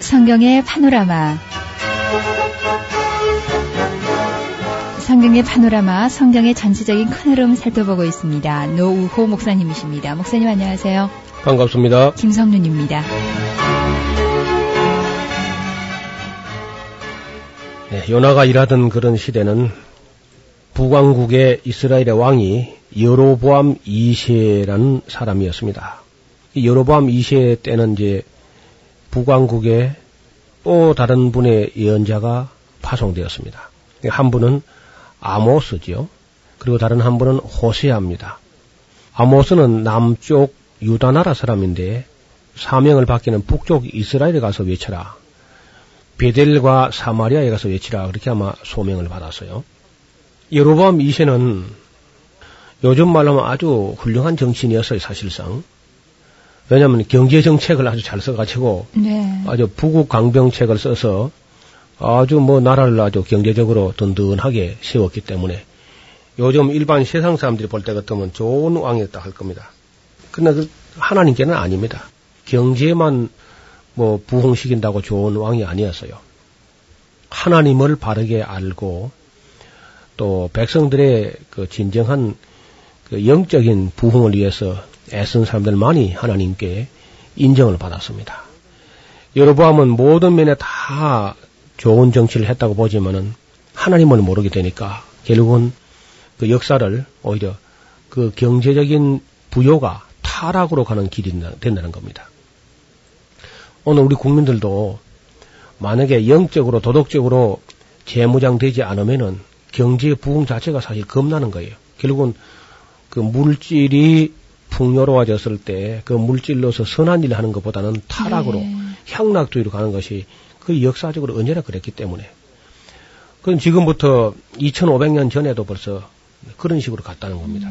성경의 파노라마 성경의 파노라마, 성경의 전체적인 큰 흐름 살펴보고 있습니다. 노우호 목사님이십니다. 목사님 안녕하세요. 반갑습니다. 김성윤입니다. 네, 요나가 일하던 그런 시대는 북왕국의 이스라엘의 왕이 여로보암 2세라는 사람이었습니다. 이 여로보암 2세 때는 이제 북왕국에 또 다른 분의 예언자가 파송되었습니다. 한 분은 아모스죠. 그리고 다른 한 분은 호세아입니다. 아모스는 남쪽 유다 나라 사람인데 사명을 받기는 북쪽 이스라엘에 가서 외쳐라. 베델과 사마리아에 가서 외치라. 그렇게 아마 소명을 받았어요. 예로보암 2세는 요즘 말로 하면 아주 훌륭한 정치인이었어요, 사실상. 왜냐하면 경제 정책을 아주 잘 써가지고 네. 아주 부국 강병책을 써서 아주 뭐 나라를 아주 경제적으로 든든하게 세웠기 때문에 요즘 일반 세상 사람들이 볼 때 같으면 좋은 왕이었다 할 겁니다. 그러나 그 하나님께는 아닙니다. 경제만 뭐 부흥시킨다고 좋은 왕이 아니었어요. 하나님을 바르게 알고 또 백성들의 그 진정한 그 영적인 부흥을 위해서 애쓴 사람들만이 하나님께 인정을 받았습니다. 여러보암은 모든 면에 다 좋은 정치를 했다고 보지만은 하나님을 모르게 되니까 결국은 그 역사를 오히려 그 경제적인 부요가 타락으로 가는 길이 된다는 겁니다. 오늘 우리 국민들도 만약에 영적으로 도덕적으로 재무장되지 않으면은 경제 부흥 자체가 사실 겁나는 거예요. 결국은 그 물질이 풍요로워졌을 때 그 물질로서 선한 일을 하는 것보다는 타락으로 네. 향락주의로 가는 것이 그 역사적으로 언제나 그랬기 때문에 그건 지금부터 2500년 전에도 벌써 그런 식으로 갔다는 겁니다.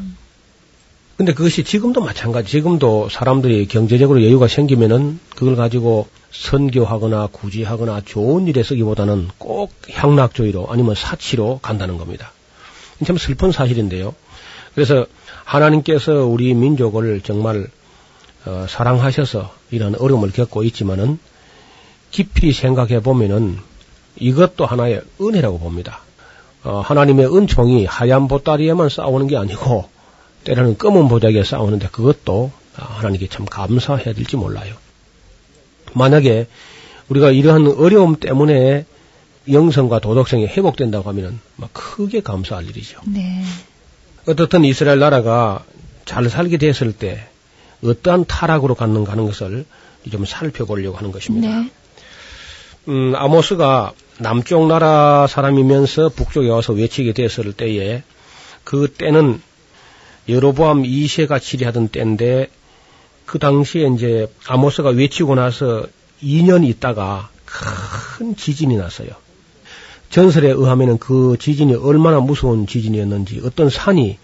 근데 그것이 지금도 마찬가지. 지금도 사람들이 경제적으로 여유가 생기면은 그걸 가지고 선교하거나 구제하거나 좋은 일에 쓰기보다는 꼭 향락주의로 아니면 사치로 간다는 겁니다. 참 슬픈 사실인데요. 그래서 하나님께서 우리 민족을 정말 어, 사랑하셔서 이런 어려움을 겪고 있지만은 깊이 생각해 보면은 이것도 하나의 은혜라고 봅니다. 어, 하나님의 은총이 하얀 보따리에만 싸우는 게 아니고 때로는 검은 보자기에 싸우는데 그것도 하나님께 참 감사해야 될지 몰라요. 만약에 우리가 이러한 어려움 때문에 영성과 도덕성이 회복된다고 하면은 막 크게 감사할 일이죠. 네. 어떻든 이스라엘 나라가 잘 살게 됐을 때 어떠한 타락으로 갔는가 하는 것을 좀 살펴보려고 하는 것입니다. 네. 음, 아모스가 남쪽 나라 사람이면서 북쪽에 와서 외치게 됐을 때에 그 때는 여로보암 2세가 치리하던 때인데 그 당시에 이제 아모스가 외치고 나서 2년 있다가 큰 지진이 났어요. 전설에 의하면은 그 지진이 얼마나 무서운 지진이었는지 어떤 산이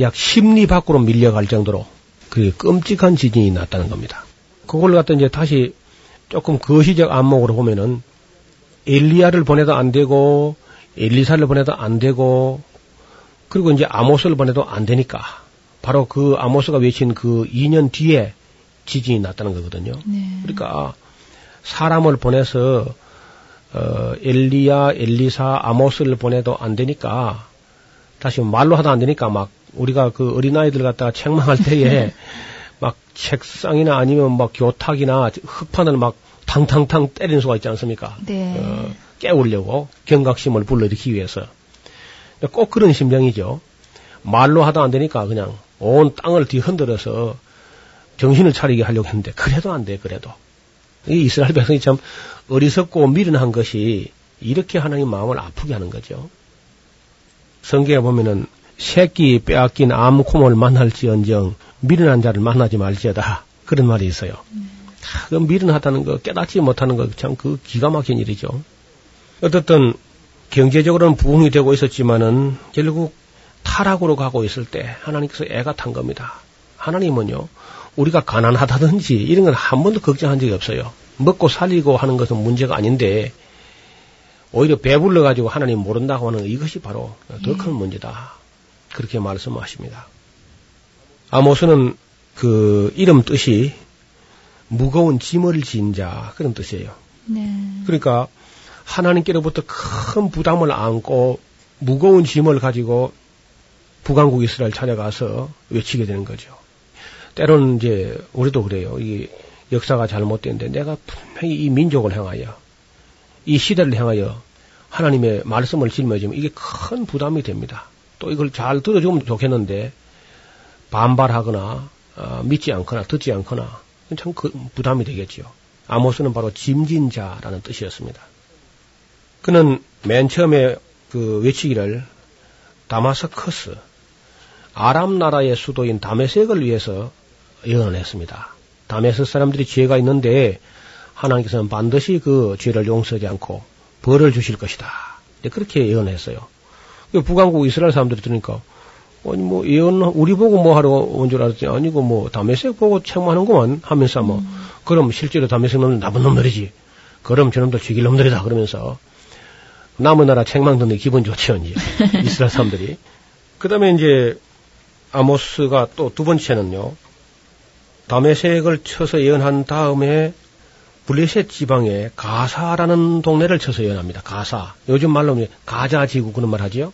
약 10리 밖으로 밀려갈 정도로 그 끔찍한 지진이 났다는 겁니다. 그걸 갖다 이제 다시 조금 거시적 안목으로 보면은 엘리야를 보내도 안 되고 엘리사를 보내도 안 되고 그리고 이제 아모스를 보내도 안 되니까 바로 그 아모스가 외친 그 2년 뒤에 지진이 났다는 거거든요. 네. 그러니까 사람을 보내서 어, 엘리야, 엘리사, 아모스를 보내도 안 되니까 다시 말로 하도 안 되니까 막 우리가 그 어린아이들 갖다가 책망할 때에 막 책상이나 아니면 막 교탁이나 흙판을 막 탕탕탕 때리는 수가 있지 않습니까? 네. 어, 깨우려고 경각심을 불러일으키기 위해서 꼭 그런 심정이죠. 말로 하도 안 되니까 그냥 온 땅을 뒤흔들어서 정신을 차리게 하려고 했는데 그래도 안 돼. 그래도 이 이스라엘 백성이 참 어리석고 미련한 것이 이렇게 하나님 마음을 아프게 하는 거죠. 성경에 보면은 새끼 빼앗긴 암코을 만날지언정 미련한 자를 만나지 말지어다 그런 말이 있어요. 그 미련하다는 거 깨닫지 못하는 거 참 그 기가 막힌 일이죠. 어떻든 경제적으로는 부흥이 되고 있었지만은 결국 타락으로 가고 있을 때 하나님께서 애가 탄 겁니다. 하나님은요 우리가 가난하다든지 이런 건 한 번도 걱정한 적이 없어요. 먹고 살리고 하는 것은 문제가 아닌데 오히려 배불러 가지고 하나님 모른다고 하는 이것이 바로 더큰 문제다. 그렇게 말씀하십니다. 아모스는 그 이름 뜻이 무거운 짐을 진자 그런 뜻이에요. 네. 그러니까 하나님께로부터 큰 부담을 안고 무거운 짐을 가지고 북왕국 이스라엘 찾아가서 외치게 되는 거죠. 때로는 이제 우리도 그래요. 이 역사가 잘못된데 내가 분명히 이 민족을 향하여 이 시대를 향하여 하나님의 말씀을 짊어지면 이게 큰 부담이 됩니다. 또 이걸 잘 들어주면 좋겠는데 반발하거나 어, 믿지 않거나 듣지 않거나 참 그 부담이 되겠지요. 아모스는 바로 짐진자라는 뜻이었습니다. 그는 맨 처음에 그 외치기를 다마스커스 아람 나라의 수도인 다메섹을 위해서 예언을 했습니다. 다메섹 사람들이 죄가 있는데 하나님께서는 반드시 그 죄를 용서하지 않고 벌을 주실 것이다. 그렇게 예언했어요. 북왕국 이스라엘 사람들이 들으니까 아니 뭐 예언 우리 보고 뭐 하러 온 줄 알았더니 아니고 뭐 다메섹 보고 책망하는구만 하면서 뭐 음. 그럼 실제로 다메섹 놈은 나쁜 놈들이지. 그럼 저놈들 죽일 놈들이다 그러면서 남은 나라 책망 듣는 기분 좋죠 이제 이스라엘 사람들이. 그다음에 이제 아모스가 또 두 번째는요. 다메섹을 쳐서 예언한 다음에 블레셋 지방에 가사라는 동네를 쳐서 예언합니다. 가사. 요즘 말로 가자 지구 그런 말 하지요.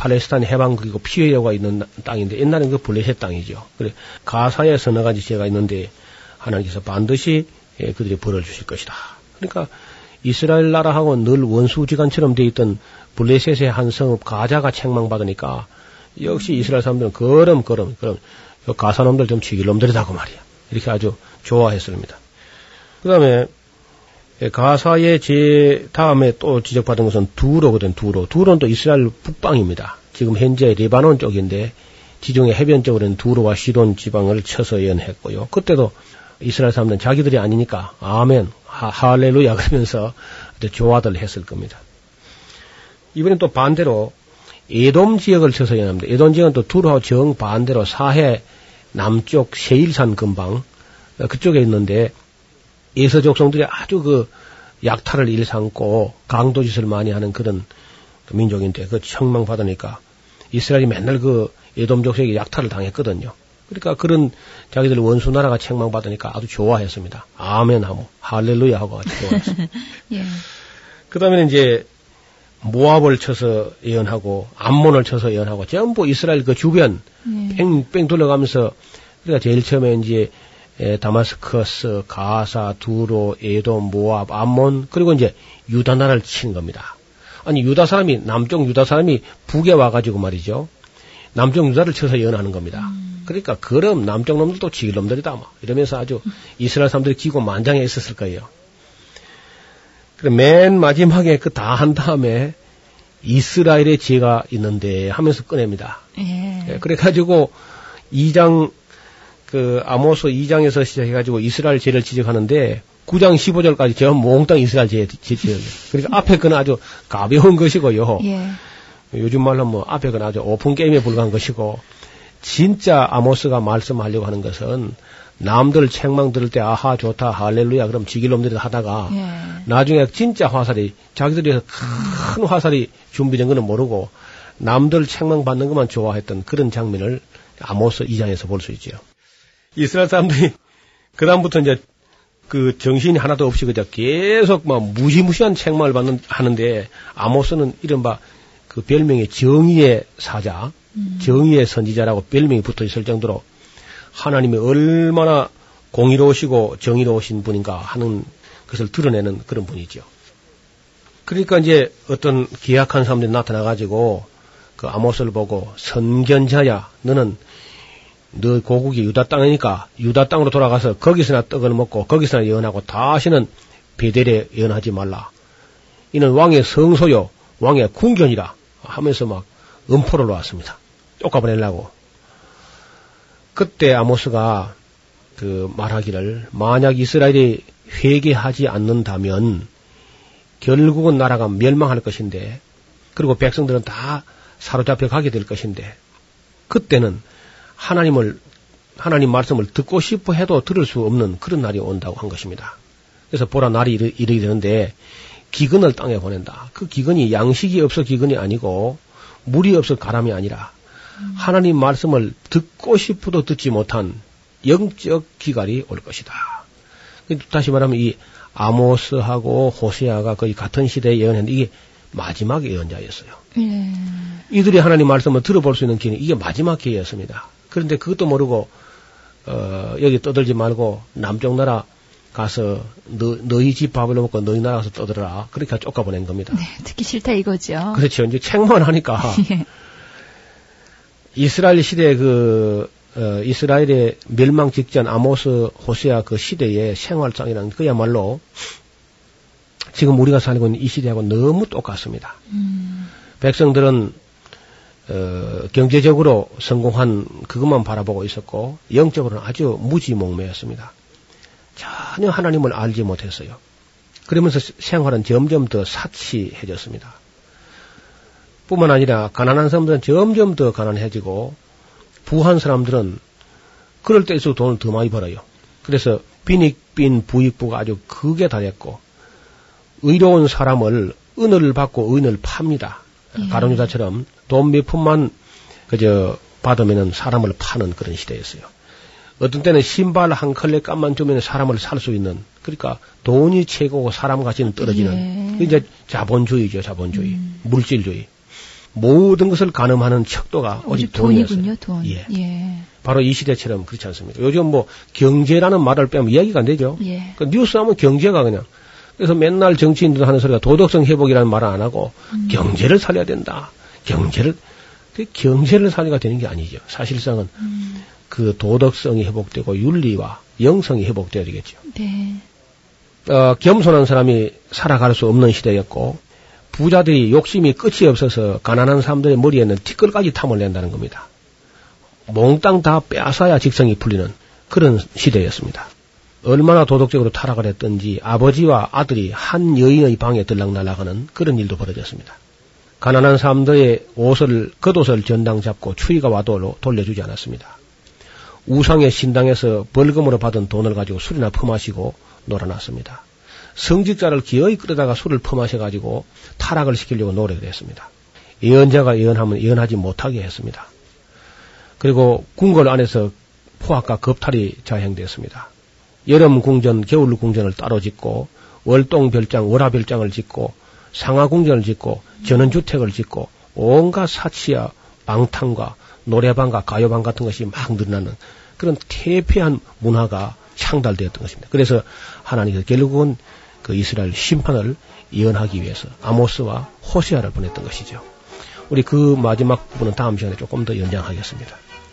팔레스타인 해방 그리고 피해가 있는 땅인데 옛날엔 그 블레셋 땅이죠. 그래 가사에 서너 가지 죄가 있는데 하나님께서 반드시 예, 그들이 벌을 주실 것이다. 그러니까 이스라엘 나라하고 늘 원수지간처럼 돼 있던 블레셋의 한 성읍 가자가 책망받으니까 역시 이스라엘 사람들은 걸음 걸음 그럼 가사놈들 좀 죽일 놈들이다고 말이야. 이렇게 아주 좋아했습니다. 그 다음에 가사의 제 다음에 또 지적받은 것은 두로거든, 두로. 두로는 또 이스라엘 북방입니다. 지금 현재 레바논 쪽인데 지중해 해변 쪽으로는 두로와 시돈 지방을 쳐서 예언했고요. 그때도 이스라엘 사람들은 자기들이 아니니까 아멘, 하, 할렐루야 그러면서 좋아들 했을 겁니다. 이번엔 또 반대로 에돔 지역을 쳐서 예언합니다. 에돔 지역은 또 두로 정 반대로 사해 남쪽 세일산 근방 그쪽에 있는데 예서 족성들이 아주 그 약탈을 일삼고 강도짓을 많이 하는 그런 민족인데 그 청망 받으니까 이스라엘이 맨날 그 예돔 족속에게 약탈을 당했거든요. 그러니까 그런 자기들 원수 나라가 책망 받으니까 아주 좋아했습니다. 아멘 하고 할렐루야 하고 아주 좋아했어요. 예. 그다음에 이제 모압을 쳐서 예언하고 암몬을 쳐서 예언하고 전부 이스라엘 그 주변 예. 뺑뺑 돌아가면서 그러니까 제일 처음에 이제 에, 다마스커스, 가사, 두로, 에돔, 모압, 암몬 그리고 이제 유다 나라를 치는 겁니다. 아니 유다 사람이 남쪽 유다 사람이 북에 와가지고 말이죠. 남쪽 유다를 쳐서 예언하는 겁니다. 음. 그러니까 그럼 남쪽 놈들도 지길 놈들이다 뭐 이러면서 아주 이스라엘 사람들이 기고 만장해 있었을 거예요. 그래 맨 마지막에 그 다 한 다음에 이스라엘의 죄가 있는데 하면서 꺼냅니다. 예. 예 그래가지고 2장 그 아모스 2장에서 시작해가지고 이스라엘 죄를 지적하는데 9장 15절까지 저 몽땅 이스라엘 죄 지지요. 그러니까 앞에 건 아주 가벼운 것이고요. 예. 요즘 말로 뭐 앞에 건 아주 오픈 게임에 불과한 것이고 진짜 아모스가 말씀하려고 하는 것은 남들 책망 들을 때 아하 좋다 할렐루야 그럼 지길 놈들이 하다가 예. 나중에 진짜 화살이 자기들이 큰 화살이 준비된 거는 모르고 남들 책망 받는 것만 좋아했던 그런 장면을 아모스 2장에서 볼 수 있죠. 이스라엘 사람들이 그다음부터 이제 그 정신이 하나도 없이 그저 계속 막 무시무시한 책망을 받는 하는데 아모스는 이른바 그 별명이 정의의 사자, 정의의 선지자라고 별명이 붙어 있을 정도로 하나님이 얼마나 공의로우시고 정의로우신 분인가 하는 것을 드러내는 그런 분이죠. 그러니까 이제 어떤 기약한 사람들이 나타나가지고 그 아모스를 보고 선견자야, 너는 너 고국이 유다 땅이니까 유다 땅으로 돌아가서 거기서나 떡을 먹고 거기서나 예언하고 다시는 베델에 예언하지 말라. 이는 왕의 성소요, 왕의 궁견이라 하면서 막 음포를 놓았습니다. 쫓아보내려고. 그때 아모스가 그 말하기를 만약 이스라엘이 회개하지 않는다면 결국은 나라가 멸망할 것인데 그리고 백성들은 다 사로잡혀 가게 될 것인데 그때는 하나님을 하나님 말씀을 듣고 싶어 해도 들을 수 없는 그런 날이 온다고 한 것입니다. 그래서 보라 날이 이르, 이르게 되는데 기근을 땅에 보낸다. 그 기근이 양식이 없어 기근이 아니고 물이 없어 가람이 아니라 하나님 말씀을 듣고 싶어도 듣지 못한 영적 기갈이 올 것이다. 다시 말하면 이 아모스하고 호세아가 거의 같은 시대에 예언했는데 이게 마지막 예언자였어요. 예. 이들이 하나님 말씀을 들어볼 수 있는 기회는 이게 마지막 기회였습니다. 그런데 그것도 모르고 어, 여기 떠들지 말고 남쪽 나라 가서 너, 너희 집 밥을 먹고 너희 나라 가서 떠들어라. 그렇게 쫓아보낸 겁니다. 네, 듣기 싫다 이거죠. 그렇죠. 이제 책만 하니까 예. 이스라엘 시대 그 어, 이스라엘의 멸망 직전 아모스 호세아 그 시대의 생활상이란 그야말로 지금 우리가 살고 있는 이 시대하고 너무 똑같습니다. 음. 백성들은 어, 경제적으로 성공한 그것만 바라보고 있었고 영적으로는 아주 무지몽매였습니다. 전혀 하나님을 알지 못했어요. 그러면서 생활은 점점 더 사치해졌습니다. 뿐만 아니라 가난한 사람들은 점점 더 가난해지고 부한 사람들은 그럴 때일수록 돈을 더 많이 벌어요. 그래서 빈익빈 부익부가 아주 크게 달했고 의로운 사람을 은을 받고 은을 팝니다. 예. 가론유다처럼 돈 몇 푼만 그저 받으면은 사람을 파는 그런 시대였어요. 어떤 때는 신발 한 컬레 값만 주면 사람을 살 수 있는 그러니까 돈이 최고고 사람 가치는 떨어지는 예. 이제 자본주의죠 자본주의 물질주의 모든 것을 가늠하는 척도가 오직 오직 돈이었어요. 돈. 예. 예. 바로 이 시대처럼 그렇지 않습니까? 요즘 뭐 경제라는 말을 빼면 이야기가 안 되죠. 예. 그 뉴스 하면 경제가 그냥 그래서 맨날 정치인들 하는 소리가 도덕성 회복이라는 말을 안 하고 음. 경제를 살려야 된다. 경제를 그 경제를 살려가 되는 게 아니죠. 사실상은 음. 그 도덕성이 회복되고 윤리와 영성이 회복돼야 되겠죠. 네. 어, 겸손한 사람이 살아갈 수 없는 시대였고 부자들이 욕심이 끝이 없어서 가난한 사람들의 머리에는 티끌까지 탐을 낸다는 겁니다. 몽땅 다 빼앗아야 직성이 풀리는 그런 시대였습니다. 얼마나 도덕적으로 타락을 했던지 아버지와 아들이 한 여인의 방에 들락날락하는 그런 일도 벌어졌습니다. 가난한 사람들의 옷을 겉옷을 전당 잡고 추위가 와도 돌려주지 않았습니다. 우상의 신당에서 벌금으로 받은 돈을 가지고 술이나 퍼마시고 놀아났습니다. 성직자를 기어이 끌어다가 술을 퍼마셔가지고 타락을 시키려고 노력을 했습니다. 예언자가 예언하면 예언하지 못하게 했습니다. 그리고 궁궐 안에서 포악과 겁탈이 자행됐습니다. 여름 궁전, 겨울 궁전을 따로 짓고 월동 별장, 월화 별장을 짓고 상하 궁전을 짓고 전원 주택을 짓고 온갖 사치와 방탕과 노래방과 가요방 같은 것이 막 늘어나는 그런 태폐한 문화가 창달되었던 것입니다. 그래서 하나님께서 결국은 그 이스라엘 심판을 예언하기 위해서 아모스와 호세아를 보냈던 것이죠. 우리 그 마지막 부분은 다음 시간에 조금 더 연장하겠습니다.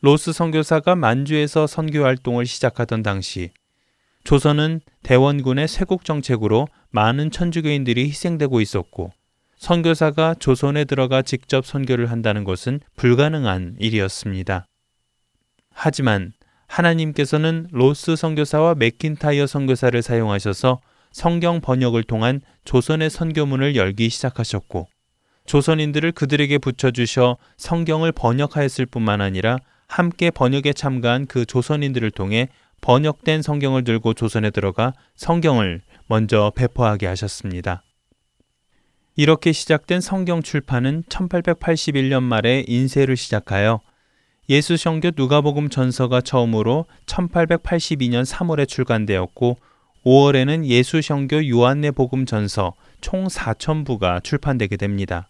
로스 선교사가 만주에서 선교 활동을 시작하던 당시 조선은 대원군의 쇄국 정책으로 많은 천주교인들이 희생되고 있었고 선교사가 조선에 들어가 직접 선교를 한다는 것은 불가능한 일이었습니다. 하지만 하나님께서는 로스 선교사와 맥킨타이어 선교사를 사용하셔서 성경 번역을 통한 조선의 선교문을 열기 시작하셨고 조선인들을 그들에게 붙여주셔 성경을 번역하였을 뿐만 아니라 함께 번역에 참가한 그 조선인들을 통해 번역된 성경을 들고 조선에 들어가 성경을 먼저 배포하게 하셨습니다. 이렇게 시작된 성경 출판은 1881년 말에 인쇄를 시작하여 예수 성교 누가복음 전서가 처음으로 1882년 3월에 출간되었고 5월에는 예수 성교 요한네 복음 전서 총 4천부가 출판되게 됩니다.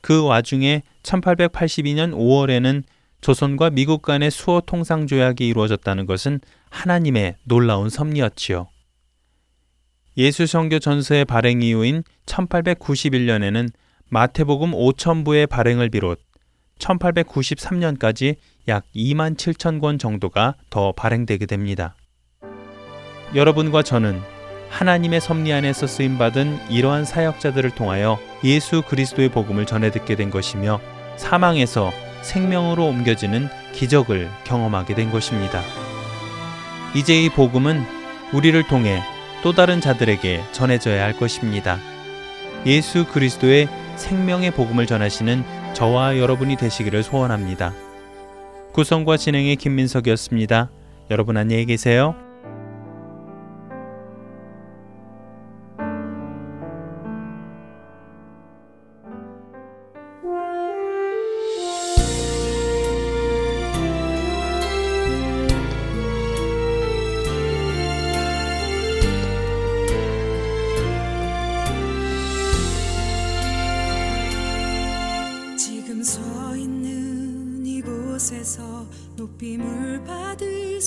그 와중에 1882년 5월에는 조선과 미국 간의 수호 통상 조약이 이루어졌다는 것은 하나님의 놀라운 섭리였지요. 예수 성교 전서의 발행 이후인 1891년에는 마태복음 5천부의 발행을 비롯 1893년까지 약 2만 7천 권 정도가 더 발행되게 됩니다. 여러분과 저는 하나님의 섭리 안에서 쓰임 받은 이러한 사역자들을 통하여 예수 그리스도의 복음을 전해 듣게 된 것이며 사망에서 생명으로 옮겨지는 기적을 경험하게 된 것입니다. 이제 이 복음은 우리를 통해 또 다른 자들에게 전해져야 할 것입니다. 예수 그리스도의 생명의 복음을 전하시는 저와 여러분이 되시기를 소원합니다. 구성과 진행의 김민석이었습니다. 여러분 안녕히 계세요.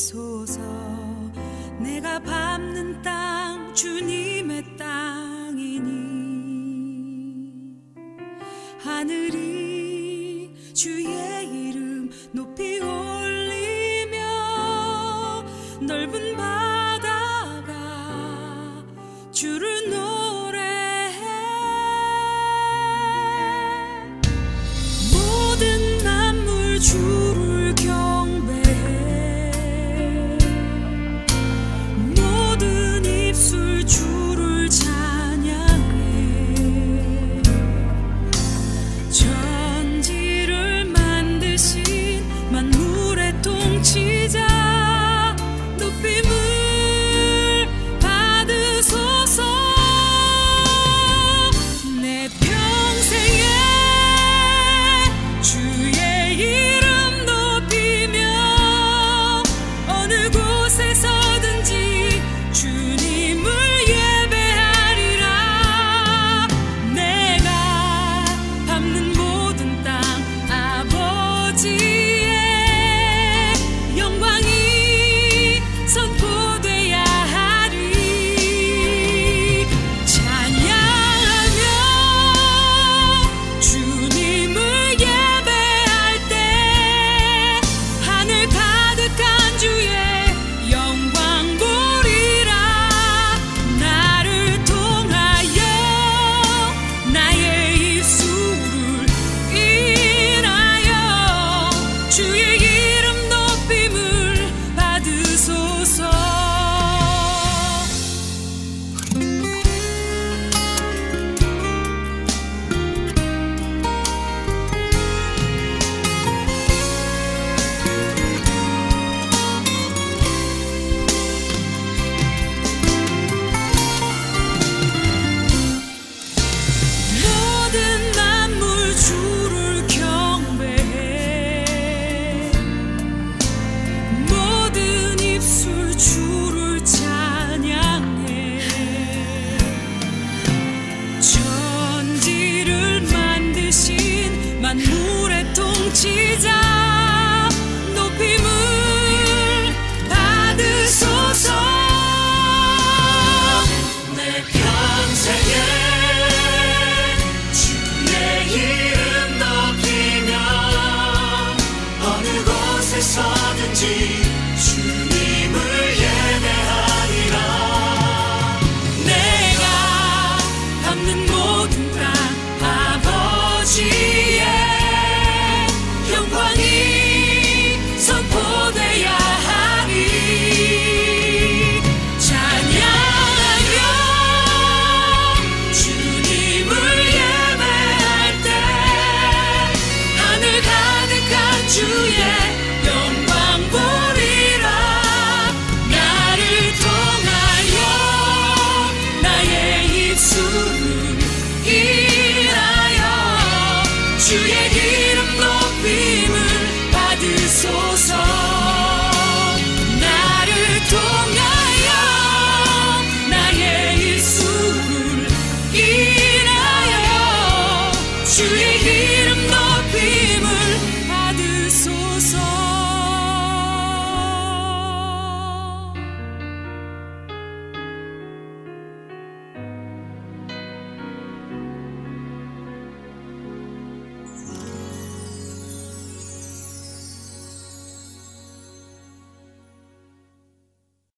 받으소서. 내가 밟는 땅